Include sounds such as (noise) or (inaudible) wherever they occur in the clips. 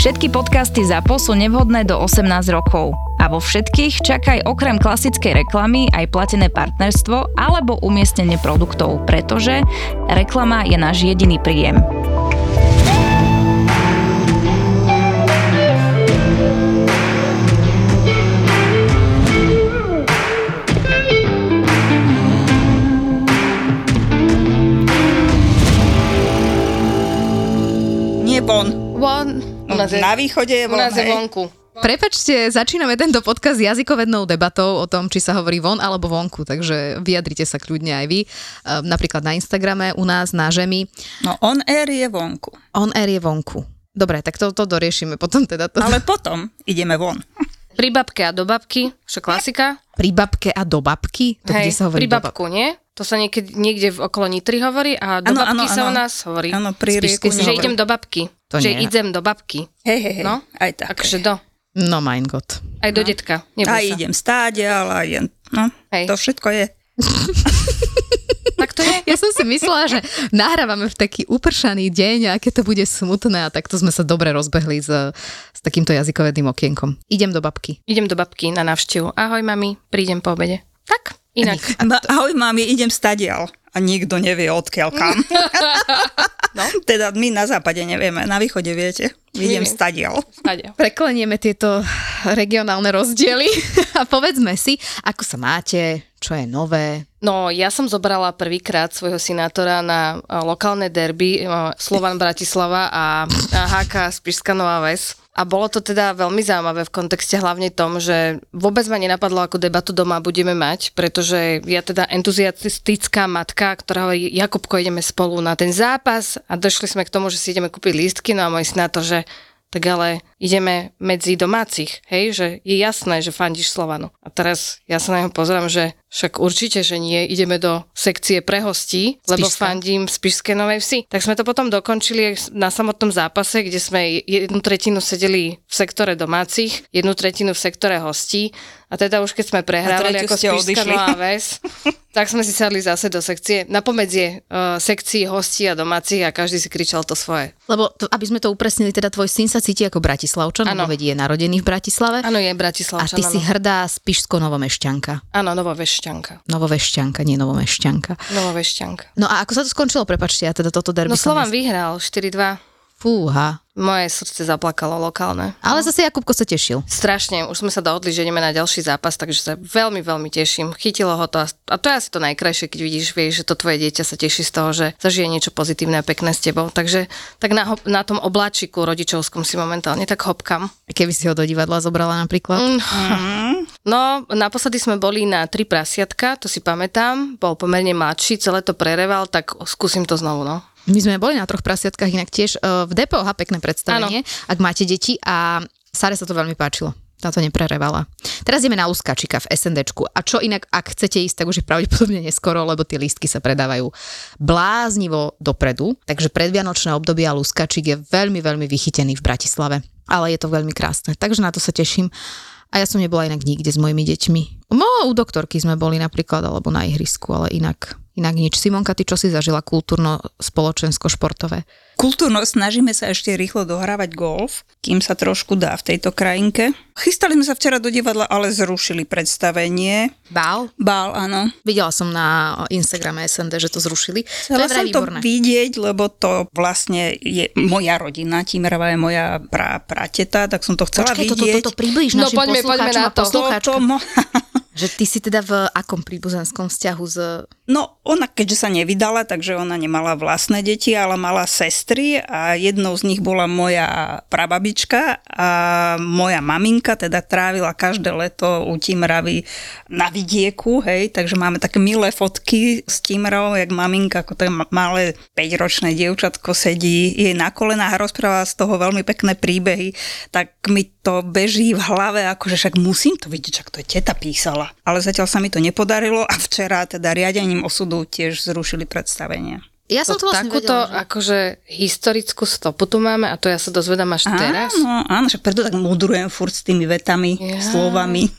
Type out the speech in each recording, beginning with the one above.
Všetky podcasty ZAPO sú nevhodné do 18 rokov. A vo všetkých čakaj okrem klasickej reklamy aj platené partnerstvo alebo umiestnenie produktov, pretože reklama je náš jediný príjem. Nie von. Von. U nás je, na východe je von, U nás je vonku. Prepačte, začíname tento podcast s jazykovednou debatou o tom, či sa hovorí von alebo vonku, takže vyjadrite sa kľudne aj vy, ehm, napríklad na Instagrame u nás, na Žemi. No on air je vonku. On air je vonku. Dobre, tak to, to doriešime potom teda. To... Ale potom ideme von. Pri babke a do babky, čo klasika. Pri babke a do babky? To Hej, kde sa hovorí pri babku, bab... nie? To sa niekde, niekde v okolo Nitry hovorí a do ano, babky ano, sa ano. u nás hovorí. Áno, pri rieku. Že idem do babky. To že nie. idem do babky. Hej, hej, hej. No, aj tak. Takže do. No mein Gott. Aj do no. detka. A sa. idem stáť, ale idem. No, hej. to všetko je. (laughs) (laughs) tak to je. Ja som si myslela, že nahrávame v taký upršaný deň a keď to bude smutné a takto sme sa dobre rozbehli s, s takýmto jazykovedným okienkom. Idem do babky. Idem do babky na návštevu. Ahoj mami, prídem po obede. Tak, inak. (laughs) Ahoj mami, idem stadial a nikto nevie odkiaľ kam. (laughs) no? Teda my na západe nevieme, na východe viete. Idem stadial. stadial. Preklenieme tieto regionálne rozdiely (laughs) a povedzme si, ako sa máte, čo je nové. No, ja som zobrala prvýkrát svojho sinátora na lokálne derby Slovan Bratislava a HK Spišská Nová Ves. A bolo to teda veľmi zaujímavé v kontexte hlavne tom, že vôbec ma nenapadlo, ako debatu doma budeme mať, pretože ja teda entuziastická matka, ktorá hovorí, Jakubko, ideme spolu na ten zápas. A došli sme k tomu, že si ideme kúpiť lístky, no a môj na to, že tak ale ideme medzi domácich, hej, že je jasné, že fandíš Slovanu. A teraz ja sa na neho pozerám, že však určite, že nie, ideme do sekcie pre hostí, lebo fandím v Spišskej Novej Vsi. Tak sme to potom dokončili na samotnom zápase, kde sme jednu tretinu sedeli v sektore domácich, jednu tretinu v sektore hostí a teda už keď sme prehrávali ako Spišská Nová Ves, (laughs) tak sme si sadli zase do sekcie, na pomedzie uh, sekcií hostí a domácich a každý si kričal to svoje. Lebo to, aby sme to upresnili, teda tvoj syn sa cíti ako Bratislavčan, lebo vedie je narodený v Bratislave. Áno, je Bratislavčan. A ty ano. si hrdá spišsko-novomešťanka. Áno, novovešťanka. Novovešťanka, nie novomešťanka. Novovešťanka. No a ako sa to skončilo, prepačte, ja teda toto derby No Slovan vyhral 4-2. Fúha. Moje srdce zaplakalo lokálne. Ale zase Jakubko sa tešil. Strašne, už sme sa dohodli, že ideme na ďalší zápas, takže sa veľmi, veľmi teším. Chytilo ho to a to je asi to najkrajšie, keď vidíš, vieš, že to tvoje dieťa sa teší z toho, že zažije niečo pozitívne a pekné s tebou. Takže tak na, na tom obláčiku rodičovskom si momentálne tak hopkam. Keby si ho do divadla zobrala napríklad? Mm. No, naposledy sme boli na tri prasiatka, to si pamätám, bol pomerne mladší, celé to prereval, tak skúsim to znovu, no. My sme boli na troch prasiatkách inak tiež uh, v DPOH pekné predstavenie, ano. ak máte deti a Sare sa to veľmi páčilo. Tá to neprerevala. Teraz ideme na Luskačika v SNDčku. A čo inak, ak chcete ísť, tak už je pravdepodobne neskoro, lebo tie lístky sa predávajú bláznivo dopredu. Takže predvianočné obdobie a Luskačik je veľmi, veľmi vychytený v Bratislave. Ale je to veľmi krásne. Takže na to sa teším. A ja som nebola inak nikde s mojimi deťmi. No, u doktorky sme boli napríklad, alebo na ihrisku, ale inak Inak nič. Simonka, ty čo si zažila kultúrno-spoločensko-športové? Kultúrno snažíme sa ešte rýchlo dohrávať golf, kým sa trošku dá v tejto krajinke. Chystali sme sa včera do divadla, ale zrušili predstavenie. Bál? Bál, áno. Videla som na Instagrame SND, že to zrušili. Chcela to som výborné. to vidieť, lebo to vlastne je moja rodina, Tímerová je moja pra, prateta, tak som to chcela Počkej, vidieť. toto, toto priblíž no, našim poďme, poďme na to. to, to mo- (laughs) že ty si teda v akom príbuzenskom vzťahu s... No, ona keďže sa nevydala, takže ona nemala vlastné deti, ale mala sestry a jednou z nich bola moja prababička a moja maminka teda trávila každé leto u Timravy na vidieku, hej, takže máme také milé fotky s Timrou, jak maminka, ako to malé 5-ročné dievčatko sedí jej na kolenách a rozpráva z toho veľmi pekné príbehy, tak mi to beží v hlave, akože však musím to vidieť, čak to je teta písala mala. Ale zatiaľ sa mi to nepodarilo a včera teda riadením osudu tiež zrušili predstavenie. Ja som to, to vlastne takúto vedela, že... akože historickú stopu tu máme a to ja sa dozvedám až teraz. Áno, áno, však preto tak mudrujem furt s tými vetami, Ja. slovami.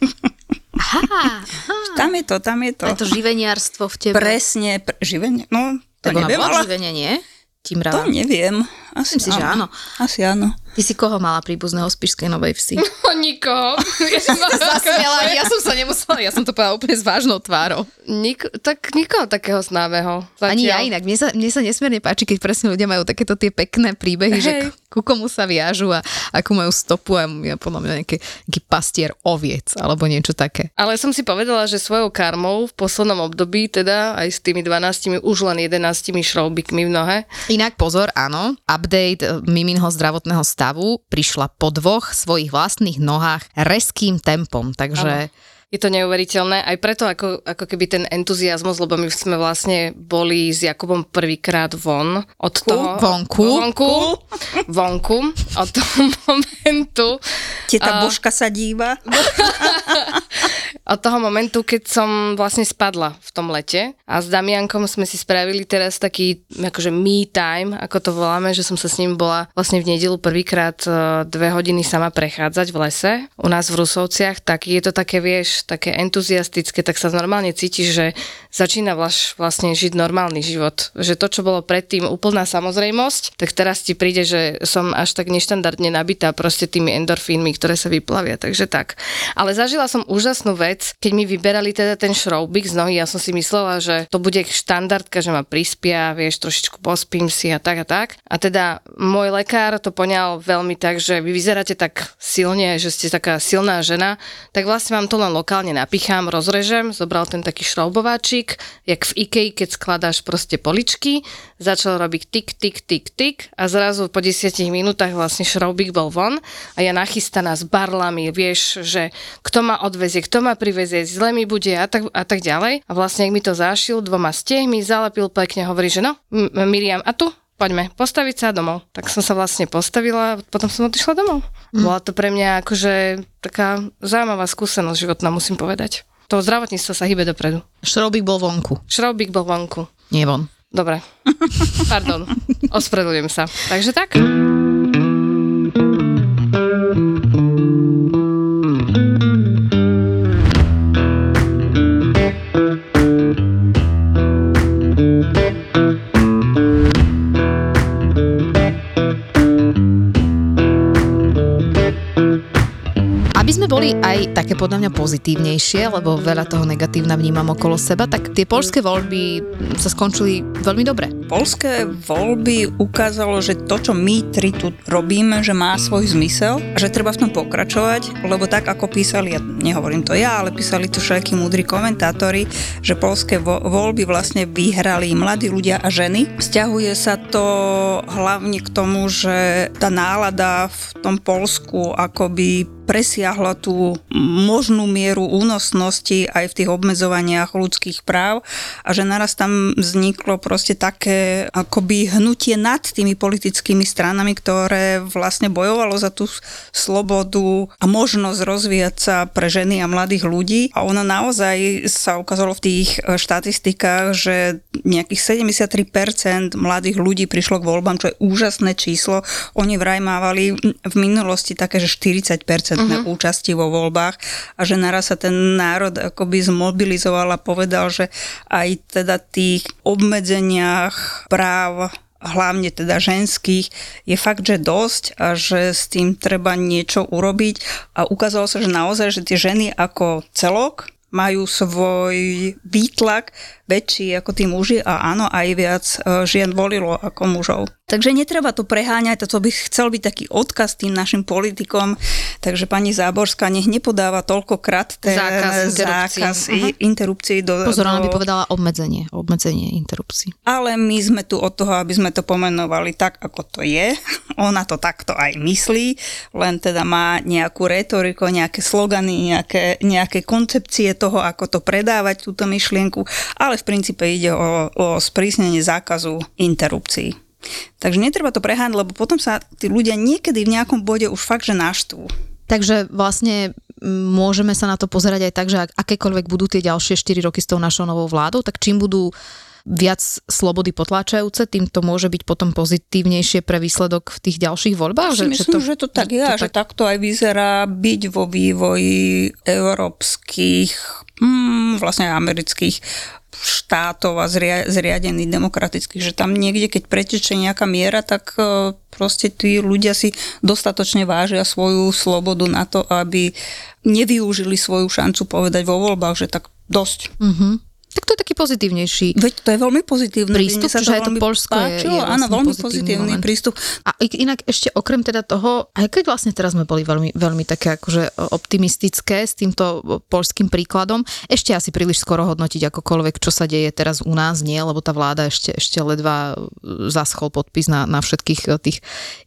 Aha, (laughs) aha. tam je to, tam je to. To je to živeniarstvo v tebe. Presne, pre, živenie, no to Tak ona neviem, ale živenie, nie? to Timrava. neviem. Asi Myslím si, že áno. Asi áno. Ty si koho mala príbuzného z Pišskej Novej Vsi? (laughs) O nikoho. (laughs) Zasmiela, ja som sa nemusela, ja som to povedala úplne s vážnou tvárou. Nik- tak nikoho takého známeho. Ani ja Zatiaľ. inak. Mne sa, mne sa nesmierne páči, keď presne ľudia majú takéto tie pekné príbehy, že Hej. ku komu sa viažu a akú majú stopu a ja podľa mňa nejaký, nejaký pastier oviec alebo niečo také. Ale som si povedala, že svojou karmou v poslednom období, teda aj s tými 12, už len 11 šroubikmi v nohe, Inak pozor, áno, update e, Miminho zdravotného stavu prišla po dvoch svojich vlastných nohách reským tempom, takže... Je to neuveriteľné, aj preto ako, ako keby ten entuziasmus, lebo my sme vlastne boli s Jakubom prvýkrát von od toho... Vonku. Vonku. Vonku. Od toho (laughs) momentu, Teta A- Božka sa díva. (laughs) od toho momentu, keď som vlastne spadla v tom lete a s Damiankom sme si spravili teraz taký akože me time, ako to voláme, že som sa s ním bola vlastne v nedelu prvýkrát e, dve hodiny sama prechádzať v lese. U nás v Rusovciach, tak je to také, vieš, také entuziastické, tak sa normálne cítiš, že začína vlaš, vlastne žiť normálny život. Že to, čo bolo predtým úplná samozrejmosť, tak teraz ti príde, že som až tak neštandardne nabitá proste tými endorfínmi, ktoré sa vyplavia, takže tak. Ale zažila som úžasnú vec, keď mi vyberali teda ten šroubik z nohy, ja som si myslela, že to bude štandardka, že ma prispia, vieš, trošičku pospím si a tak a tak. A teda môj lekár to poňal veľmi tak, že vy vyzeráte tak silne, že ste taká silná žena, tak vlastne vám to len lokálne napichám, rozrežem, zobral ten taký šroubováčik, jak v Ikei, keď skladáš proste poličky, začal robiť tik, tik, tik, tik a zrazu po 10 minútach vlastne šroubik bol von a ja nachystaná s barlami, vieš, že kto ma odvezie, kto ma privezie, zle mi bude a tak, a tak ďalej. A vlastne, ak mi to zašil dvoma stehmi, zalepil pekne, hovorí, že no, Miriam, a tu? Poďme, postaviť sa domov. Tak som sa vlastne postavila a potom som odišla domov. Mm. Bola to pre mňa akože taká zaujímavá skúsenosť životná, musím povedať. To zdravotníctvo sa hýbe dopredu. Šroubik bol vonku, Šroubik bol vonku. nie von. Dobre. (laughs) Pardon. Ospravedlňujem sa. Takže tak. Aby sme boli aj také podľa mňa pozitívnejšie, lebo veľa toho negatívna vnímam okolo seba, tak tie polské voľby sa skončili veľmi dobre. Polské voľby ukázalo, že to, čo my tri tu robíme, že má svoj zmysel a že treba v tom pokračovať, lebo tak ako písali, ja nehovorím to ja, ale písali to všetky múdri komentátori, že polské vo- voľby vlastne vyhrali mladí ľudia a ženy. Vzťahuje sa to hlavne k tomu, že tá nálada v tom Polsku akoby presiahla tú možnú mieru únosnosti aj v tých obmedzovaniach ľudských práv a že naraz tam vzniklo proste také akoby hnutie nad tými politickými stranami, ktoré vlastne bojovalo za tú slobodu a možnosť rozvíjať sa pre ženy a mladých ľudí. A ono naozaj sa ukázalo v tých e, štatistikách, že nejakých 73% mladých ľudí prišlo k voľbám, čo je úžasné číslo. Oni vraj mávali v minulosti také, že 40% uh-huh. účasti vo voľbách a že naraz sa ten národ akoby zmobilizoval a povedal, že aj teda tých obmedzeniach práv hlavne teda ženských, je fakt, že dosť a že s tým treba niečo urobiť. A ukázalo sa, že naozaj, že tie ženy ako celok majú svoj výtlak väčší ako tí muži a áno, aj viac e, žien volilo ako mužov. Takže netreba to preháňať, to by chcel byť taký odkaz tým našim politikom, takže pani Záborská nech nepodáva toľkokrát ten Zákaz interrupcií. zákaz interrupcií do, Pozor, ona do by povedala obmedzenie, obmedzenie interrupcií. ale my sme tu od toho, aby sme to pomenovali tak, ako to je. (laughs) Ona to takto aj myslí, len teda má nejakú retoriku, nejaké slogany, nejaké, nejaké koncepcie toho, ako to predávať, túto myšlienku, ale v princípe ide o, o sprísnenie zákazu interrupcií. Takže netreba to preháňať, lebo potom sa tí ľudia niekedy v nejakom bode už fakt, že naštvú. Takže vlastne môžeme sa na to pozerať aj tak, že ak akékoľvek budú tie ďalšie 4 roky s tou našou novou vládou, tak čím budú viac slobody potláčajúce, tým to môže byť potom pozitívnejšie pre výsledok v tých ďalších voľbách? Že, myslím, že to, že to tak je, že, že tak... takto aj vyzerá byť vo vývoji európskych, hmm, vlastne amerických štátov a zria, zriadených demokratických, že tam niekde, keď pretečie nejaká miera, tak e, proste tí ľudia si dostatočne vážia svoju slobodu na to, aby nevyužili svoju šancu povedať vo voľbách, že tak dosť. Mm-hmm. Tak to je taký pozitívnejší Veď to je veľmi pozitívny prístup, že aj to Polsko je, je vlastne Áno, veľmi pozitívny moment. prístup. A inak ešte okrem teda toho, aj keď vlastne teraz sme boli veľmi, veľmi také akože optimistické s týmto polským príkladom, ešte asi príliš skoro hodnotiť akokoľvek, čo sa deje teraz u nás, nie, lebo tá vláda ešte, ešte ledva zaschol podpis na, na všetkých eh, tých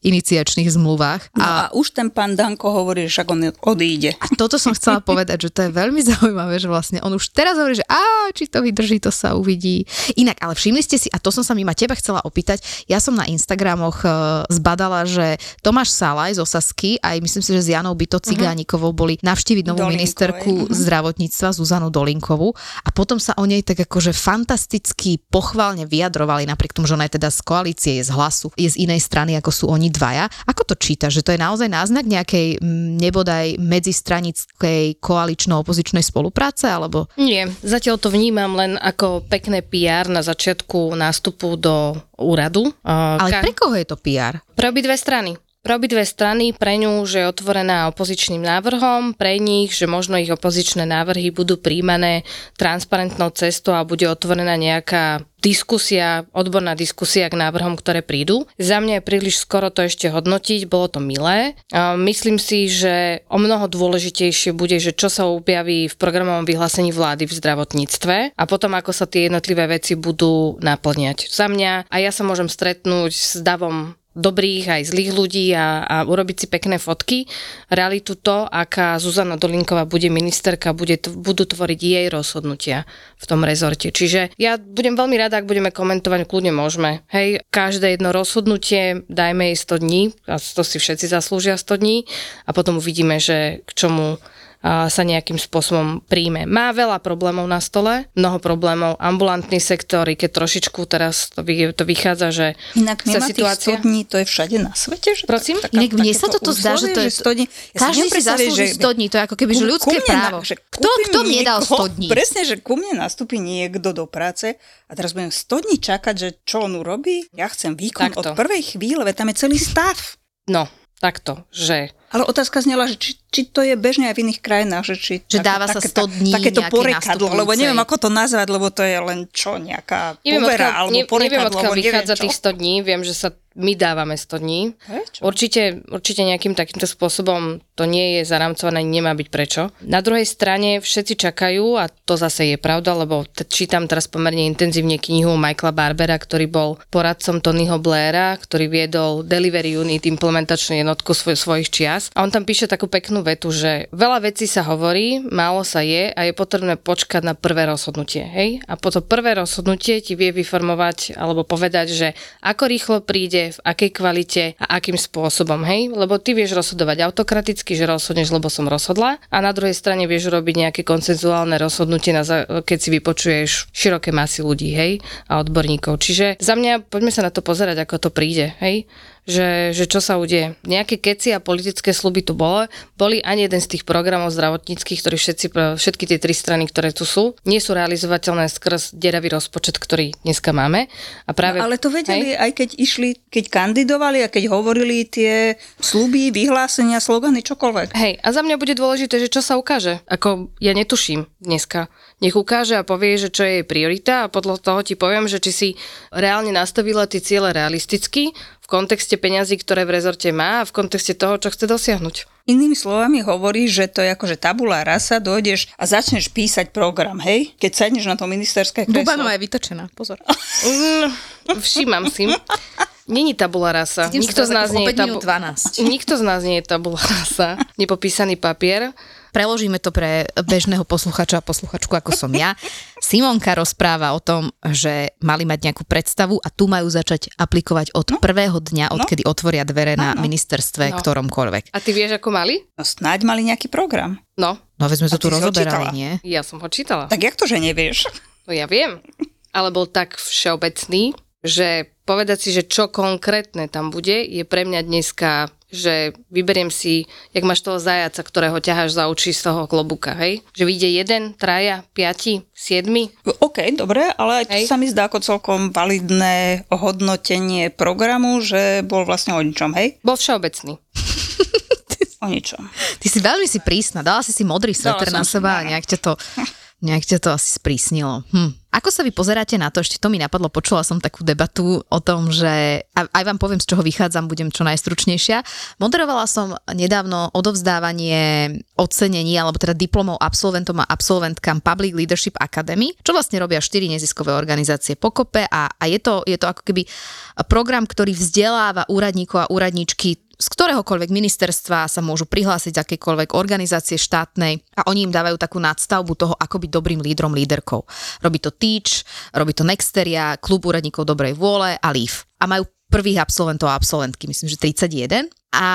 iniciačných zmluvách. No a, a už ten pán Danko hovorí, že on odíde. A toto som chcela povedať, že to je veľmi (laughs) zaujímavé, že vlastne on už teraz hovorí, že á, či to vydrží, to sa uvidí. Inak, ale všimli ste si, a to som sa mimo teba chcela opýtať, ja som na Instagramoch uh, zbadala, že Tomáš Salaj z Osasky, aj myslím si, že s Janou Byto mhm. Cigánikovou boli navštíviť novú Dolinkovej. ministerku uh-huh. zdravotníctva Zuzanu Dolinkovú a potom sa o nej tak akože fantasticky pochválne vyjadrovali, napriek tomu, že ona je teda z koalície, je z hlasu, je z inej strany, ako sú oni dvaja. Ako to číta, že to je naozaj náznak nejakej nebodaj medzistranickej koalično-opozičnej spolupráce, alebo? Nie, zatiaľ to vnímam vnímam len ako pekné PR na začiatku nástupu do úradu. Ale Ka- pre koho je to PR? Pre obidve strany. Pre obidve strany, pre ňu, že je otvorená opozičným návrhom, pre nich, že možno ich opozičné návrhy budú príjmané transparentnou cestou a bude otvorená nejaká diskusia, odborná diskusia k návrhom, ktoré prídu. Za mňa je príliš skoro to ešte hodnotiť, bolo to milé. Myslím si, že o mnoho dôležitejšie bude, že čo sa objaví v programovom vyhlásení vlády v zdravotníctve a potom ako sa tie jednotlivé veci budú naplňať. Za mňa a ja sa môžem stretnúť s davom dobrých aj zlých ľudí a, a urobiť si pekné fotky. Realitu to, aká Zuzana Dolinková bude ministerka, bude, budú tvoriť jej rozhodnutia v tom rezorte. Čiže ja budem veľmi rada, ak budeme komentovať, kľudne môžeme. Hej, každé jedno rozhodnutie dajme jej 100 dní, a to si všetci zaslúžia 100 dní a potom uvidíme, že k čomu sa nejakým spôsobom príjme. Má veľa problémov na stole, mnoho problémov, ambulantný sektor, i keď trošičku teraz to, vy, to vychádza, že Inak sa situácia... 100 dní, to je všade na svete? Že Prosím? Taká, Inak mne sa toto zdá, že to je... 100 dní. Ja Každý si zaslúži 100 dní, to je ako keby že ľudské právo. Na, že kto, kto mi dal 100 dní? Presne, že ku mne nastúpi niekto do práce a teraz budem 100 dní čakať, že čo on urobí. Ja chcem výkon Takto. od prvej chvíle, veď tam je celý stav. No, takto, že ale otázka znela, že či, či to je bežne aj v iných krajinách, že či... Že dáva také, sa 100 dní Takéto porekadlo, lebo neviem, ako to nazvať, lebo to je len čo, nejaká neviem, povera, odkiaľ, alebo ne, porekadlo, neviem, odkiaľ vychádza tých 100 dní, viem, že sa my dávame 100 dní. Určite, určite nejakým takýmto spôsobom to nie je zaramcované, nemá byť prečo. Na druhej strane všetci čakajú, a to zase je pravda, lebo t- čítam teraz pomerne intenzívne knihu Michaela Barbera, ktorý bol poradcom Tonyho Blaira, ktorý viedol Delivery Unit, implementačnú jednotku svoj, svojich čias a on tam píše takú peknú vetu, že veľa vecí sa hovorí, málo sa je a je potrebné počkať na prvé rozhodnutie. Hej? A po to prvé rozhodnutie ti vie vyformovať alebo povedať, že ako rýchlo príde, v akej kvalite a akým spôsobom. Hej? Lebo ty vieš rozhodovať autokraticky, že rozhodneš, lebo som rozhodla a na druhej strane vieš robiť nejaké koncenzuálne rozhodnutie, na, keď si vypočuješ široké masy ľudí hej? a odborníkov. Čiže za mňa poďme sa na to pozerať, ako to príde. Hej? Že, že čo sa udeje. Nejaké keci a politické sluby tu bolo, boli ani jeden z tých programov zdravotníckých, ktorí všetci, všetky tie tri strany, ktoré tu sú, nie sú realizovateľné skrz deravý rozpočet, ktorý dneska máme. A práve, no, ale to vedeli hej? aj keď išli, keď kandidovali a keď hovorili tie sluby, vyhlásenia, slogany, čokoľvek. Hej, a za mňa bude dôležité, že čo sa ukáže. Ako ja netuším dneska. Nech ukáže a povie, že čo je jej priorita a podľa toho ti poviem, že či si reálne nastavila tie ciele realisticky v kontexte peňazí, ktoré v rezorte má a v kontexte toho, čo chce dosiahnuť. Inými slovami hovorí, že to je ako, že tabula rasa, dojdeš a začneš písať program, hej? Keď sadneš na to ministerské kreslo. Bubanová je vytočená, pozor. Mm, všímam si. Není tabula rasa. Nikto z, nás nie je tabu... 12. Nikto z nás nie je tabula rasa. Nepopísaný papier preložíme to pre bežného posluchača a posluchačku, ako som ja. Simonka rozpráva o tom, že mali mať nejakú predstavu a tu majú začať aplikovať od no. prvého dňa, No. odkedy otvoria dvere na Áno. ministerstve No. ktoromkoľvek. A ty vieš, ako mali? No snáď mali nejaký program. No, No veď sme to tu rozoberali, nie? ja som ho čítala. Tak jak to, že nevieš? No ja viem. Ale bol tak všeobecný, že povedať si, že čo konkrétne tam bude, je pre mňa dneska, že vyberiem si, jak máš toho zajaca, ktorého ťaháš za uči z toho klobuka, hej? Že vyjde jeden, traja, piati, siedmi. OK, dobre, ale aj to Hej. sa mi zdá ako celkom validné hodnotenie programu, že bol vlastne o ničom, hej? Bol všeobecný. (laughs) O ničom. Ty si veľmi si prísna, dala si si modrý sveter na seba a nejak ťa to, (laughs) nejak ťa to asi sprísnilo. Hm. Ako sa vy pozeráte na to, ešte to mi napadlo, počula som takú debatu o tom, že, aj vám poviem, z čoho vychádzam, budem čo najstručnejšia. Moderovala som nedávno odovzdávanie ocenení, alebo teda diplomov absolventom a absolventkám Public Leadership Academy, čo vlastne robia štyri neziskové organizácie pokope a, a je, to, je to ako keby program, ktorý vzdeláva úradníkov a úradníčky z ktoréhokoľvek ministerstva sa môžu prihlásiť z akejkoľvek organizácie štátnej a oni im dávajú takú nadstavbu toho, ako byť dobrým lídrom, líderkou. Robí to Teach, robí to Nexteria, klub úradníkov dobrej vôle a LEAF. A majú prvých absolventov a absolventky, myslím, že 31. A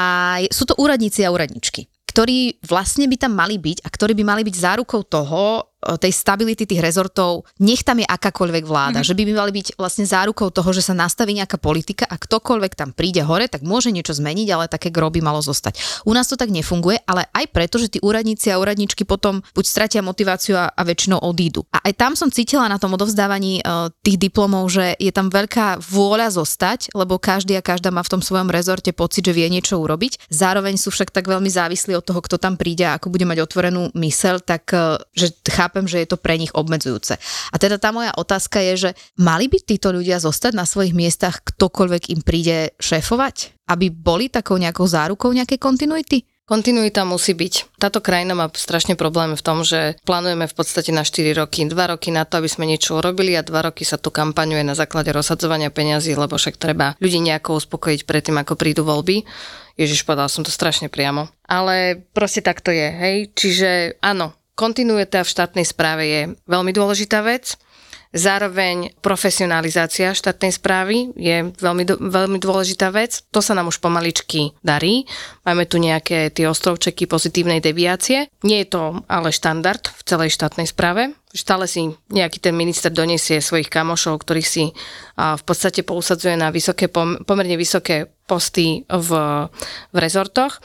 sú to úradníci a úradničky ktorí vlastne by tam mali byť a ktorí by mali byť zárukou toho, tej stability tých rezortov, nech tam je akákoľvek vláda, mm-hmm. že by mali byť vlastne zárukou toho, že sa nastaví nejaká politika a ktokoľvek tam príde hore, tak môže niečo zmeniť, ale také gro by malo zostať. U nás to tak nefunguje, ale aj preto, že tí úradníci a úradničky potom buď stratia motiváciu a, a väčšinou odídu. A aj tam som cítila na tom odovzdávaní uh, tých diplomov, že je tam veľká vôľa zostať, lebo každý a každá má v tom svojom rezorte pocit, že vie niečo urobiť. Zároveň sú však tak veľmi závislí od toho, kto tam príde a ako bude mať otvorenú mysel, tak uh, že chápem, že je to pre nich obmedzujúce. A teda tá moja otázka je, že mali by títo ľudia zostať na svojich miestach, ktokoľvek im príde šéfovať? Aby boli takou nejakou zárukou nejakej kontinuity? Kontinuita musí byť. Táto krajina má strašne problém v tom, že plánujeme v podstate na 4 roky. 2 roky na to, aby sme niečo urobili a 2 roky sa tu kampaňuje na základe rozsadzovania peňazí, lebo však treba ľudí nejako uspokojiť predtým, ako prídu voľby. Ježiš, povedal som to strašne priamo. Ale proste tak to je, hej. Čiže áno, kontinuita v štátnej správe je veľmi dôležitá vec. Zároveň profesionalizácia štátnej správy je veľmi, veľmi dôležitá vec. To sa nám už pomaličky darí. Máme tu nejaké tie ostrovčeky pozitívnej deviácie. Nie je to ale štandard v celej štátnej správe. Stále si nejaký ten minister donesie svojich kamošov, ktorých si v podstate pousadzuje na vysoké, pom- pomerne vysoké posty v, v rezortoch.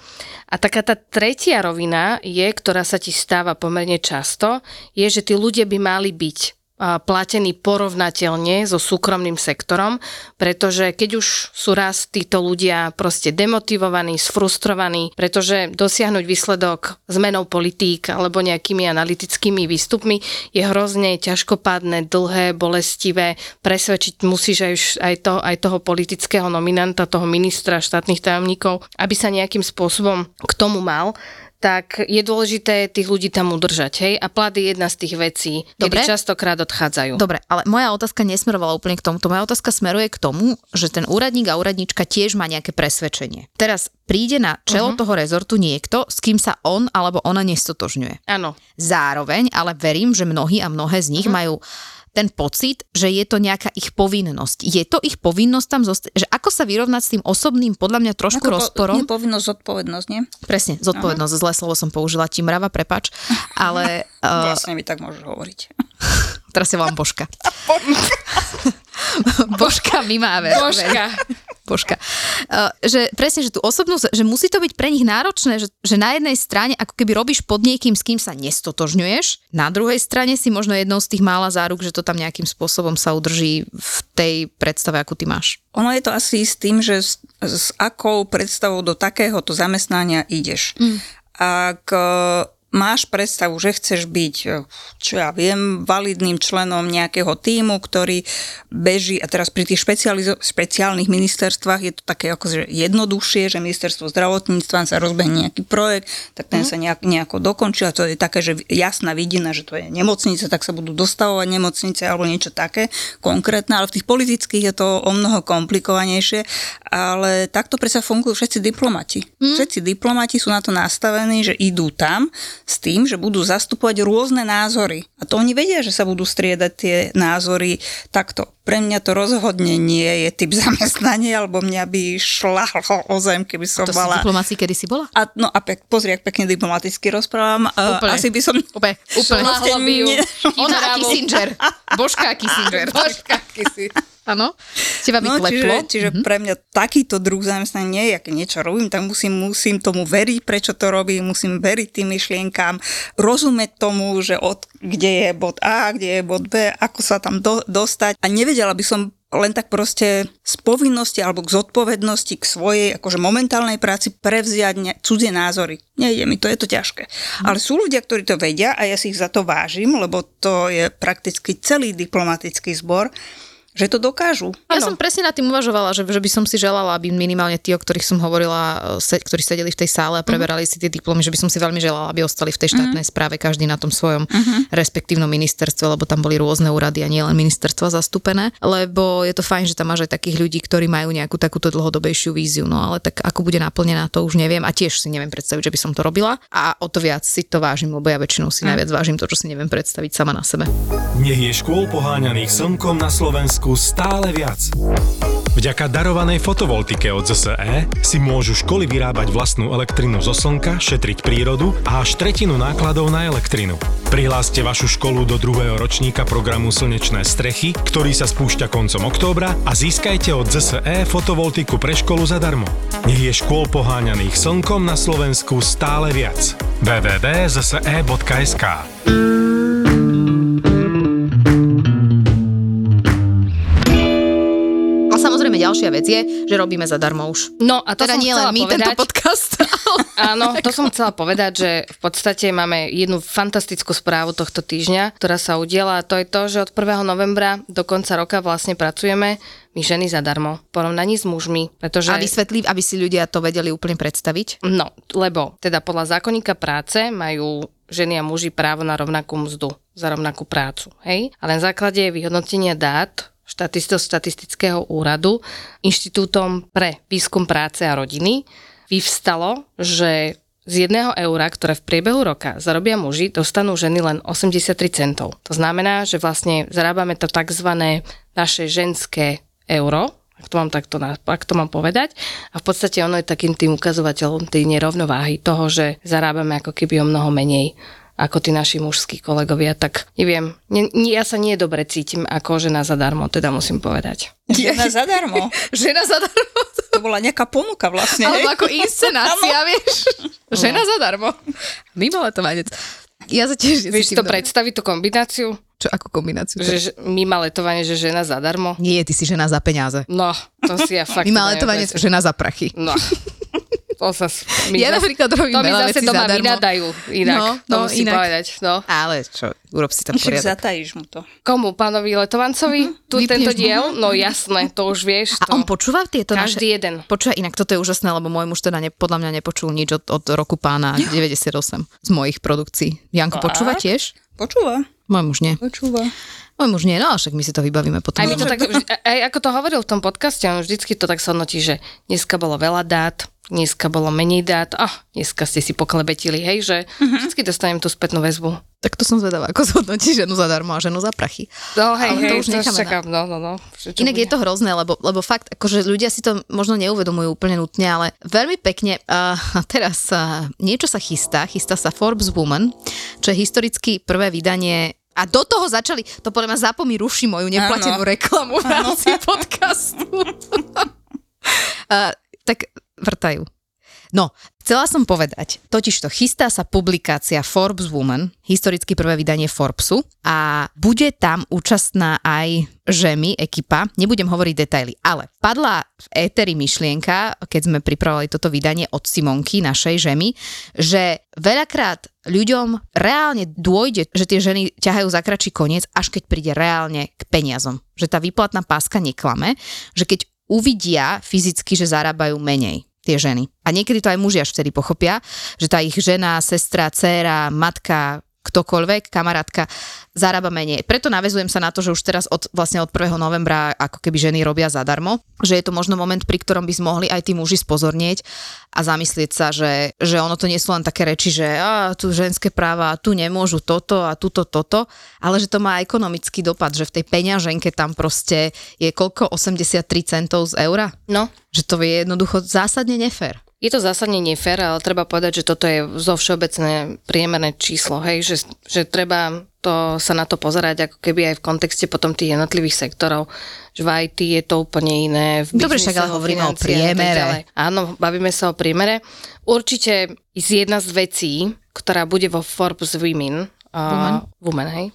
A taká tá tretia rovina je, ktorá sa ti stáva pomerne často, je, že tí ľudia by mali byť platení porovnateľne so súkromným sektorom, pretože keď už sú raz títo ľudia proste demotivovaní, sfrustrovaní, pretože dosiahnuť výsledok zmenou politík alebo nejakými analytickými výstupmi je hrozne ťažkopádne, dlhé, bolestivé, presvedčiť musíš aj, aj, to, aj toho politického nominanta, toho ministra štátnych tajomníkov, aby sa nejakým spôsobom k tomu mal tak je dôležité tých ľudí tam udržať, hej? A plat je jedna z tých vecí, kedy Dobre. častokrát odchádzajú. Dobre, ale moja otázka nesmerovala úplne k tomuto. Moja otázka smeruje k tomu, že ten úradník a úradnička tiež má nejaké presvedčenie. Teraz príde na čelo uh-huh. toho rezortu niekto, s kým sa on alebo ona nestotožňuje. Áno, Zároveň, ale verím, že mnohí a mnohé z nich uh-huh. majú ten pocit, že je to nejaká ich povinnosť. Je to ich povinnosť tam zostať? Že ako sa vyrovnať s tým osobným, podľa mňa trošku Ako po- rozporom? Nie povinnosť, zodpovednosť, nie? Presne, zodpovednosť, zlé slovo som použila, ti mrava, prepač. Ale uh, (laughs) Vlastne mi tak môžeš hovoriť. (laughs) teraz si volám Božka. (laughs) Božka Mimáve. Božka. Božka. Uh, že presne, že tú osobnosť, že musí to byť pre nich náročné, že, že na jednej strane ako keby robíš pod niekým, s kým sa nestotožňuješ, na druhej strane si možno jednou z tých mála záruk, že to tam nejakým spôsobom sa udrží v tej predstave, akú ty máš. Ono je to asi s tým, že s, s akou predstavou do takéhoto zamestnania ideš. Mm. Ak e, máš predstavu, že chceš byť, e, čo ja viem, validným členom nejakého týmu, ktorý beží, a teraz pri tých špecializo- špeciálnych ministerstvách je to také akože jednoduchšie, že ministerstvo zdravotníctva sa rozbehne nejaký projekt, tak ten mm. sa nejak, nejako dokončí a to je také, že jasná vidina, že to je nemocnica, tak sa budú dostavovať nemocnice alebo niečo také konkrétne, ale v tých politických je to o mnoho komplikovanejšie, ale takto predsa fungujú všetci diplomati. Mm. Všetci diplomati sú na to nastavení, že idú tam, s tým, že budú zastupovať rôzne názory. A to oni vedia, že sa budú striedať tie názory takto. Pre mňa to rozhodne nie je typ (laughs) zamestnania, alebo mňa by šlahlo o zem, keby som to mala... To diplomácii kedy si bola? A, no a pek, pozri, ak pekne diplomaticky rozprávam. Úplne. Asi by som... Úplne, úplne. (laughs) Ju. Ona a. (laughs) Kissinger. Božka a Kissinger. Božka, si. Áno. Teba by No, kleplo. čiže, čiže Mhm. mm-hmm. pre mňa takýto druh zamestnania nie je, keď niečo robím, tak musím, musím tomu veriť, prečo to robím, musím veriť tým myšlienkám, rozumieť tomu, že od, kde je bod A, kde je bod B, ako sa tam do, dostať a nevedela by som len tak proste z povinnosti alebo k zodpovednosti k svojej akože momentálnej práci prevziať ne, cudzie názory. Nejde mi, to je to ťažké. Ale sú ľudia, ktorí to vedia a ja si ich za to vážim, lebo to je prakticky celý diplomatický zbor, že to dokážu. Ja som presne nad tým uvažovala, že, že by som si želala, aby minimálne tí, o ktorých som hovorila, se, ktorí sedeli v tej sále a preberali si tie diplomy, že by som si veľmi želala, aby ostali v tej štátnej správe, každý na tom svojom respektívnom ministerstve, lebo tam boli rôzne úrady a nie len ministerstva zastúpené, lebo je to fajn, že tam máš aj takých ľudí, ktorí majú nejakú takúto dlhodobejšiu víziu, no ale tak ako bude naplnená, to už neviem a tiež si neviem predstaviť, že by som to robila a o to viac si to vážim, lebo ja väčšinou si najviac vážim to, čo si neviem predstaviť sama na sebe. Nech je škôl poháňaných slnkom na Slovensku stále viac. Vďaka darovanej fotovoltike od ZSE si môžu školy vyrábať vlastnú elektrinu zo slnka, šetriť prírodu a až tretinu nákladov na elektrinu. Prihláste vašu školu do druhého ročníka programu Slnečné strechy, ktorý sa spúšťa koncom októbra a získajte od ZSE fotovoltiku pre školu zadarmo. Nech je škôl poháňaných slnkom na Slovensku stále viac. www.zse.sk samozrejme ďalšia vec je, že robíme zadarmo už. No a to Teda nie len my, povedať. tento podcast. (laughs) Áno, to som chcela povedať, že v podstate máme jednu fantastickú správu tohto týždňa, ktorá sa udiela a to je to, že od 1. novembra do konca roka vlastne pracujeme my ženy zadarmo, v porovnaní s mužmi, pretože... A vysvetlí, aby si ľudia to vedeli úplne predstaviť. No, lebo teda podľa zákonníka práce majú ženy a muži právo na rovnakú mzdu za rovnakú prácu, hej? Ale na základe vyhodnotenia dát štatisto statistického úradu Inštitútom pre výskum práce a rodiny vyvstalo, že z jedného eura, ktoré v priebehu roka zarobia muži, dostanú ženy len 83 centov. To znamená, že vlastne zarábame to tzv. naše ženské euro, ak to mám takto, ak to mám povedať. A v podstate ono je takým tým ukazovateľom tej nerovnováhy toho, že zarábame ako keby o mnoho menej ako tí naši mužskí kolegovia, tak neviem, ne, ja sa nie dobre cítim ako žena zadarmo, teda musím povedať. Žena zadarmo. (laughs) Žena zadarmo. To bola nejaká ponuka vlastne. Alebo ako inscenácia, vieš. Žena zadarmo. Mimo letovanec. Ja sa tiež Vieš to predstaviť, tú kombináciu? Čo, ako kombináciu? Že, mimo letovanie, že žena zadarmo? Nie, ty si žena za peniaze. No, to si ja (laughs) fakt... Mimo neviem žena za prachy. No. (laughs) To sa... My Ja zase- napríklad robím To mi zase doma zadarmo. vynadajú inak. No, to no, musím inak. povedať. No. Ale čo, urob si tam Však poriadok. zatajíš mu to. Komu? Pánovi Letovancovi? Tu Vypneš tento mu? diel? No jasné, to už vieš. A to. on počúva tieto naše... Každý jeden. Počúva, inak toto je úžasné, lebo môj muž teda ne, podľa mňa nepočul nič od, od roku pána (gasps) 98 z mojich produkcií. Janko počúva tiež? Počúva, Môj muž nie. počúva. Môj muž nie, no však my si to vybavíme potom. Aj, my to tak, aj ako to hovoril v tom podcaste, on vždycky to tak sa hodnotí, že dneska bolo veľa dát, dneska bolo menej dát, a dneska ste si poklebetili, hej, že vždycky dostanem tú spätnú väzbu. Tak to som zvedavá, ako zhodnotí ženu zadarmo a ženu za prachy. No hej, Ale to hej, už to už necháme na- čakám, no, no, no. Inak bude. je to hrozné, lebo, lebo fakt, akože ľudia si to možno neuvedomujú úplne nutne, ale veľmi pekne, uh, teraz uh, niečo sa chystá, chystá sa Forbes Woman, čo je historicky prvé vydanie a do toho začali, to podľa mňa Zapomi ruší moju neplatenú Áno. reklamu v rámci podcastu. uh, (laughs) tak vrtajú. No, chcela som povedať, totiž to chystá sa publikácia Forbes Woman, historicky prvé vydanie Forbesu a bude tam účastná aj žemi, ekipa, nebudem hovoriť detaily, ale padla v éteri myšlienka, keď sme pripravovali toto vydanie od Simonky, našej žemi, že veľakrát ľuďom reálne dôjde, že tie ženy ťahajú za kračí koniec, až keď príde reálne k peniazom. Že tá výplatná páska neklame, že keď uvidia fyzicky, že zarábajú menej tie ženy. A niekedy to aj muži až vtedy pochopia, že tá ich žena, sestra, dcéra, matka, ktokoľvek, kamarátka, zarába menej. Preto navezujem sa na to, že už teraz od, vlastne od 1. novembra ako keby ženy robia zadarmo, že je to možno moment, pri ktorom by mohli aj tí muži spozornieť a zamyslieť sa, že, že ono to nie sú len také reči, že a, tu ženské práva, tu nemôžu toto a tuto toto, ale že to má ekonomický dopad, že v tej peňaženke tam proste je koľko? 83 centov z eura? No. Že to je jednoducho zásadne nefér. Je to zásadne nefér, ale treba povedať, že toto je zo všeobecné priemerné číslo, hej, že, že treba to, sa na to pozerať ako keby aj v kontexte potom tých jednotlivých sektorov, že v IT je to úplne iné. V Dobre, však ale hovoríme o priemere. Áno, bavíme sa o priemere. Určite jedna z vecí, ktorá bude vo Forbes Women, Women, uh, women hej,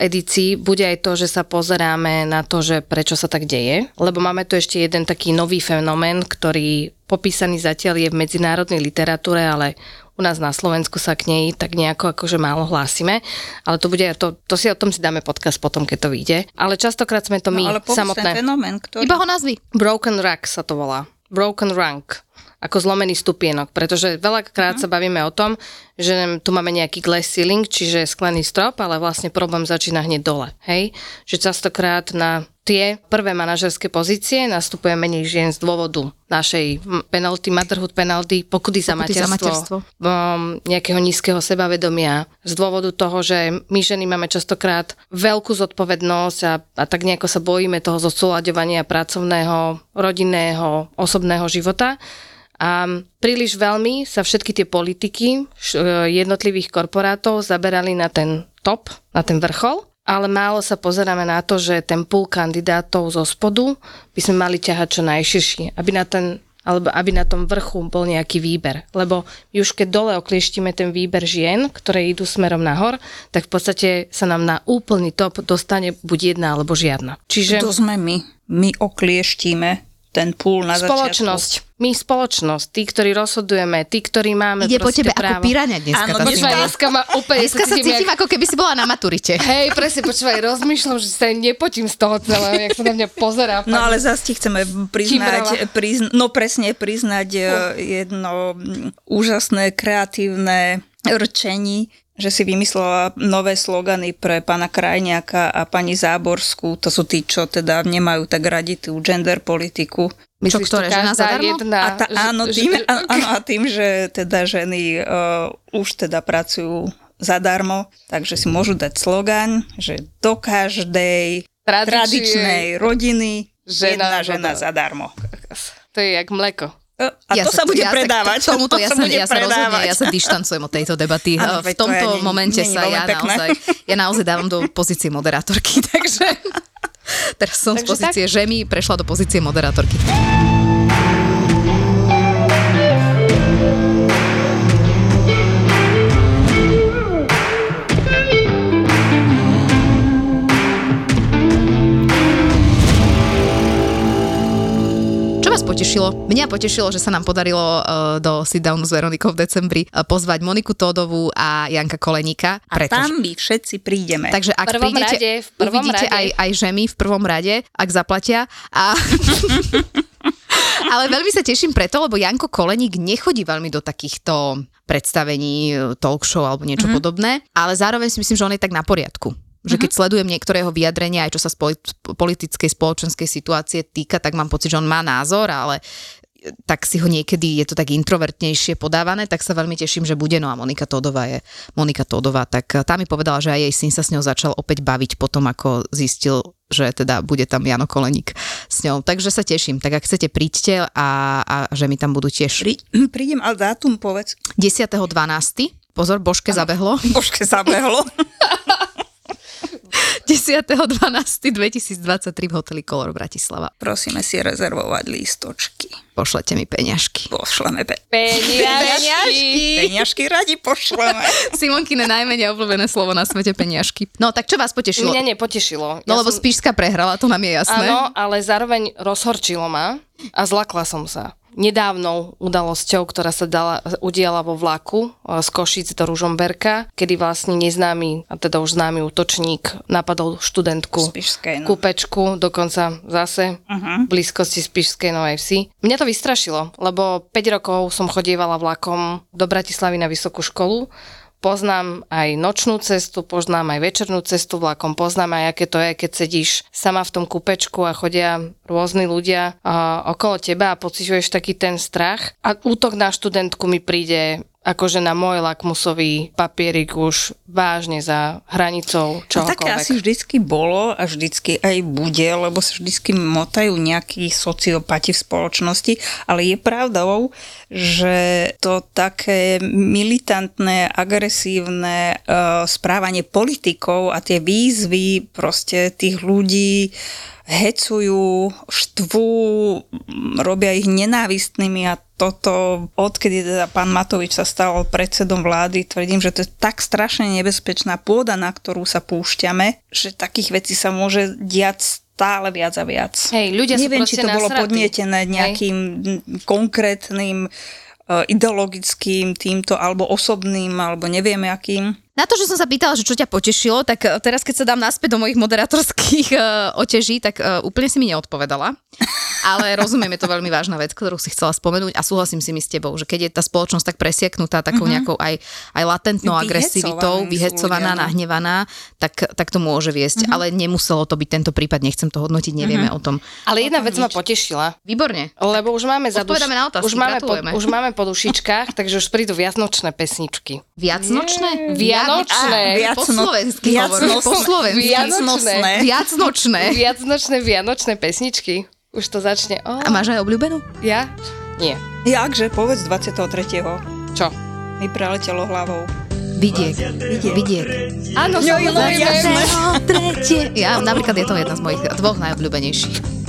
edícii bude aj to, že sa pozeráme na to, že prečo sa tak deje, lebo máme tu ešte jeden taký nový fenomén, ktorý popísaný zatiaľ je v medzinárodnej literatúre, ale u nás na Slovensku sa k nej tak nejako akože málo hlásime, ale to bude, to, to si o tom si dáme podcast potom, keď to vyjde. Ale častokrát sme to my no, ale samotné. Ten fenomén, ktorý... Iba ho nazvi. Broken Rank sa to volá. Broken Rank ako zlomený stupienok, pretože veľakrát uh-huh. sa bavíme o tom, že tu máme nejaký glass ceiling, čiže sklený strop, ale vlastne problém začína hneď dole. Hej? Že častokrát na tie prvé manažerské pozície nastupuje menej žien z dôvodu našej penalty, motherhood penalty, pokudy za Pokuty materstvo, za materstvo. Um, nejakého nízkeho sebavedomia, z dôvodu toho, že my ženy máme častokrát veľkú zodpovednosť a, a tak nejako sa bojíme toho zosúľaďovania pracovného, rodinného, osobného života a príliš veľmi sa všetky tie politiky jednotlivých korporátov zaberali na ten top, na ten vrchol, ale málo sa pozeráme na to, že ten púl kandidátov zo spodu by sme mali ťahať čo najširší, aby na ten alebo aby na tom vrchu bol nejaký výber. Lebo už keď dole oklieštime ten výber žien, ktoré idú smerom nahor, tak v podstate sa nám na úplný top dostane buď jedna alebo žiadna. Čiže... To sme my. My oklieštíme ten púl na Spoločnosť. Začiatku. My spoločnosť, tí, ktorí rozhodujeme, tí, ktorí máme Ide po tebe práva. ako piraňa dneska. Áno, tá dneska- ma úplne Dneska sa cítim, ako keby si bola na maturite. (laughs) Hej, presne, počúvaj, rozmýšľam, že sa nepotím z toho celého, jak sa na mňa pozerá. No ale zase ti chceme priznať, prizn- no presne priznať e, jedno úžasné kreatívne rčení, že si vymyslela nové slogany pre pána Krajniaka a pani Záborskú. To sú tí, čo teda nemajú tak radi tú gender politiku. Myslíš, Čo, ktoré, to žena zadarmo? jedna, A tá, že- áno, tým, áno, a tým, že teda ženy uh, už teda pracujú zadarmo, takže si môžu dať slogan, že do každej Tradičnej tradičnej rodiny žena jedna žena zadarmo. zadarmo. To je jak mleko. A to sa bude predávať. K tomuto to ja sa sa, bude ja sa rozhodne, predávať. ja sa dištancujem od tejto debaty. Áno, v to tomto ja nie- momente sa ja pekné. naozaj, ja naozaj dávam do pozície moderátorky, (laughs) takže teraz som z Takže pozície žemy prešla do pozície moderátorky. Potešilo? Mňa potešilo, že sa nám podarilo uh, do sit downu s Veronikou v decembri uh, pozvať Moniku Tódovú a Janka Koleníka. A tam my všetci prídeme. Takže ak V prvom prídete, rade, v prvom uvidíte rade. Aj, aj žemy v prvom rade, ak zaplatia. A... (laughs) Ale veľmi sa teším preto, lebo Janko Koleník nechodí veľmi do takýchto predstavení, talk show alebo niečo mm-hmm. podobné, ale zároveň si myslím, že on je tak na poriadku. Že keď sledujem niektoré jeho vyjadrenia, aj čo sa z polit- politickej, spoločenskej situácie týka, tak mám pocit, že on má názor, ale tak si ho niekedy, je to tak introvertnejšie podávané, tak sa veľmi teším, že bude. No a Monika Tódová je Monika Tódová, tak tá mi povedala, že aj jej syn sa s ňou začal opäť baviť potom, ako zistil, že teda bude tam Jano Koleník s ňou. Takže sa teším. Tak ak chcete, príďte a, a že mi tam budú tiež Prí, prídem, ale dátum povedz. 10.12. Pozor, Božke zabehlo. Božke zabehlo. (laughs) 10.12.2023 v hoteli Color Bratislava. Prosíme si rezervovať lístočky. Pošlete mi peňažky. Pošleme pe- Peniažky. peňažky radi pošleme. Simonkine najmenej obľúbené slovo na svete peňažky. No tak čo vás potešilo? Mňa nepotešilo. No lebo Spišská prehrala, to nám je jasné. Áno, ale zároveň rozhorčilo ma a zlakla som sa. Nedávnou udalosťou, ktorá sa dala, udiala vo vlaku e, z Košic do Ružomberka, kedy vlastne neznámy, a teda už známy útočník napadol študentku Spišskej, no. kúpečku, dokonca zase Uh-huh. v blízkosti Spišskej Novej Vsi. Mňa to vystrašilo, lebo 5 rokov som chodievala vlakom do Bratislavy na vysokú školu. Poznám aj nočnú cestu, poznám aj večernú cestu vlakom, poznám aj, aké to je, keď sedíš sama v tom kúpečku a chodia rôzni ľudia okolo teba a pociťuješ taký ten strach. A útok na študentku mi príde akože na môj lakmusový papierik už vážne za hranicou čohokoľvek. A také asi vždycky bolo a vždycky aj bude, lebo sa vždycky motajú nejakí sociopati v spoločnosti, ale je pravdou, že to také militantné, agresívne uh, správanie politikov a tie výzvy proste tých ľudí hecujú, štvú, robia ich nenávistnými a toto, odkedy teda pán Matovič sa stal predsedom vlády, tvrdím, že to je tak strašne nebezpečná pôda, na ktorú sa púšťame, že takých vecí sa môže diať stále viac a viac. Hej, ľudia Neviem, či to bolo nasratí. podnietené nejakým Hej. konkrétnym eh, ideologickým týmto, alebo osobným, alebo neviem akým. Na to, že som sa pýtala, že čo ťa potešilo, tak e, teraz keď sa dám naspäť do mojich moderatorských uh, oteží, tak uh, úplne si mi neodpovedala. Ale rozumiem, je to veľmi vážna vec, ktorú si chcela spomenúť a súhlasím si mi s tebou, že keď je tá spoločnosť tak presieknutá takou mm-hmm. nejakou aj, aj latentnou agresivitou, vyhecovaná, ľudia, no. nahnevaná, tak, tak to môže viesť. Mm-hmm. Ale nemuselo to byť tento prípad, nechcem to hodnotiť, nevieme mm-hmm. o tom. Ale jedna vec ma potešila. Výborne. Lebo už máme za duš... na otázky, už máme, po, už máme po dušičkách, takže už prídu viacnočné pesničky. Viacnočné? Vianočné. Viac- Po slovensky. Po slovensky. Vianočné. Viacnočné. Viacnočné vianočné pesničky. Už to začne. Oh, A máš aj obľúbenú? Ja? Nie. Jakže, povedz 23. Čo? Mi preletelo hlavou. Vidiek. Vidiek. Áno, Jo, jo, samozrejme. Ja napríklad je to jedna z mojich dvoch najobľúbenejších.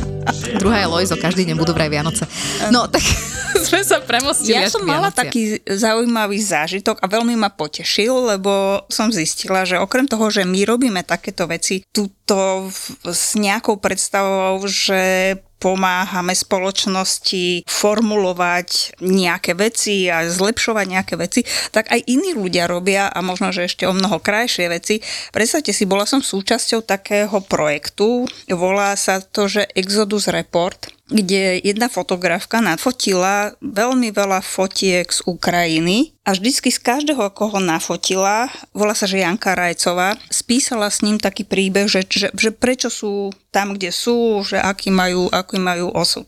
Druhá je Lojzo, každý deň budú vraj Vianoce. No, tak (laughs) sme sa premostili Ja som mala taký zaujímavý zážitok a veľmi ma potešil, lebo som zistila, že okrem toho, že my robíme takéto veci tuto s nejakou predstavou, že pomáhame spoločnosti formulovať nejaké veci a zlepšovať nejaké veci, tak aj iní ľudia robia a možno, že ešte o mnoho krajšie veci. Predstavte si, bola som súčasťou takého projektu, volá sa to, že Exodus Report, kde jedna fotografka nafotila veľmi veľa fotiek z Ukrajiny a vždycky z každého, koho nafotila, volá sa, že Janka Rajcová, spísala s ním taký príbeh, že, že, že prečo sú tam, kde sú, že aký majú, aký majú osud.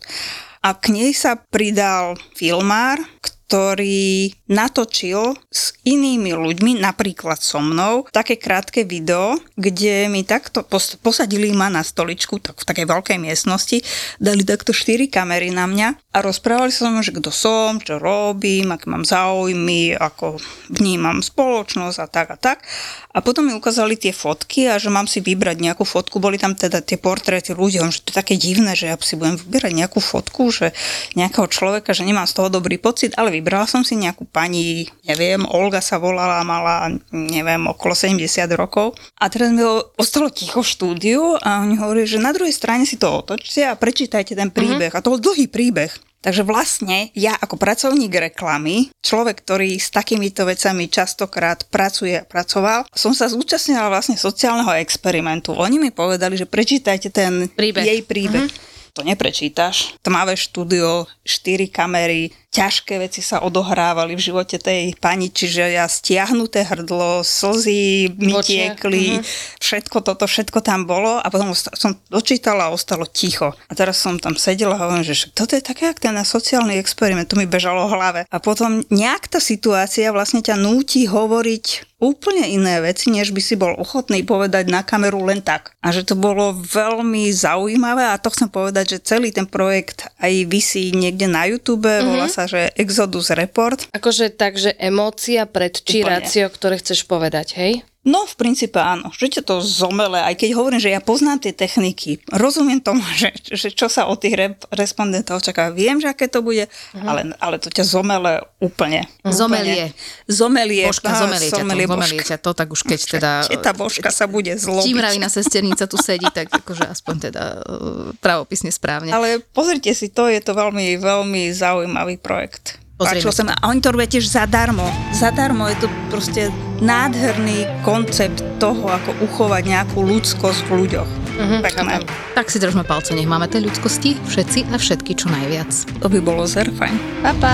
A k nej sa pridal filmár, ktorý natočil s inými ľuďmi, napríklad so mnou, také krátke video, kde mi takto pos- posadili ma na stoličku, tak v takej veľkej miestnosti, dali takto štyri kamery na mňa a rozprávali sa mnou, že kto som, čo robím, aké mám záujmy, ako vnímam spoločnosť a tak a tak. A potom mi ukázali tie fotky a že mám si vybrať nejakú fotku. Boli tam teda tie portréty ľudí, že to je také divné, že ja si budem vyberať nejakú fotku, že nejakého človeka, že nemám z toho dobrý pocit, ale vybrala som si nejakú pani, neviem, Olga sa volala, mala, neviem, okolo 70 rokov. A teraz mi ostalo ticho v štúdiu a oni hovorili, že na druhej strane si to otočte a prečítajte ten príbeh. A to bol dlhý príbeh. Takže vlastne ja ako pracovník reklamy, človek, ktorý s takýmito vecami častokrát pracuje a pracoval, som sa zúčastnila vlastne sociálneho experimentu. Oni mi povedali, že prečítajte ten Príbeh. jej príbeh. To neprečítaš. Tmavé štúdio, štyri kamery, ťažké veci sa odohrávali v živote tej pani, čiže ja stiahnuté hrdlo, slzy mi tiekli, všetko toto, všetko tam bolo a potom som dočítala a ostalo ticho. A teraz som tam sedela a hovorím, že toto je také, jak ten sociálny experiment, to mi bežalo v hlave. A potom nejak tá situácia vlastne ťa núti hovoriť úplne iné veci, než by si bol ochotný povedať na kameru len tak. A že to bolo veľmi zaujímavé a to chcem povedať, že celý ten projekt aj vysí niekde na YouTube, mm-hmm. volá sa, že Exodus Report. Akože tak, že emócia predčí rácio, ktoré chceš povedať, hej? No, v princípe áno. Že to zomele, aj keď hovorím, že ja poznám tie techniky, rozumiem tomu, (laughs) že, že čo sa od tých rep- respondentov čaká, viem, že aké to bude, uh-huh. ale, ale to ťa zomele úplne. Zomelie. Zomelie. Božka, Á, zomelie ťa to, zomelie ťa to, tak už keď teda... Keď tá božka sa bude zlobiť. Čímravina sesternica tu sedí, tak akože aspoň teda uh, pravopisne správne. Ale pozrite si to, je to veľmi, veľmi zaujímavý projekt. Pozrieme Páčilo sa. A oni to robia tiež zadarmo. Zadarmo je to proste nádherný koncept toho, ako uchovať nejakú ľudskosť v ľuďoch. Mhm, Pekné. chápem. Tak si držme palce, nech máme tej ľudskosti, všetci a všetky čo najviac. To by bolo zer fajn. Pa, pa.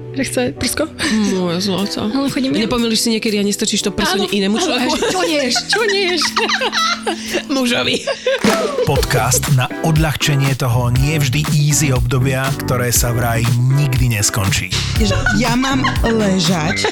že chce prsko. Moje zlato. Ale chodím ja. Nepomýliš si niekedy a nestrčíš to prso inému človeku? (laughs) Čo ješ? (laughs) Čo ješ? (laughs) Mužovi. Podcast na odľahčenie toho nie vždy easy obdobia, ktoré sa vraj nikdy neskončí. Ja mám ležať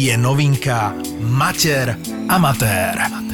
je novinka Mater Amatér.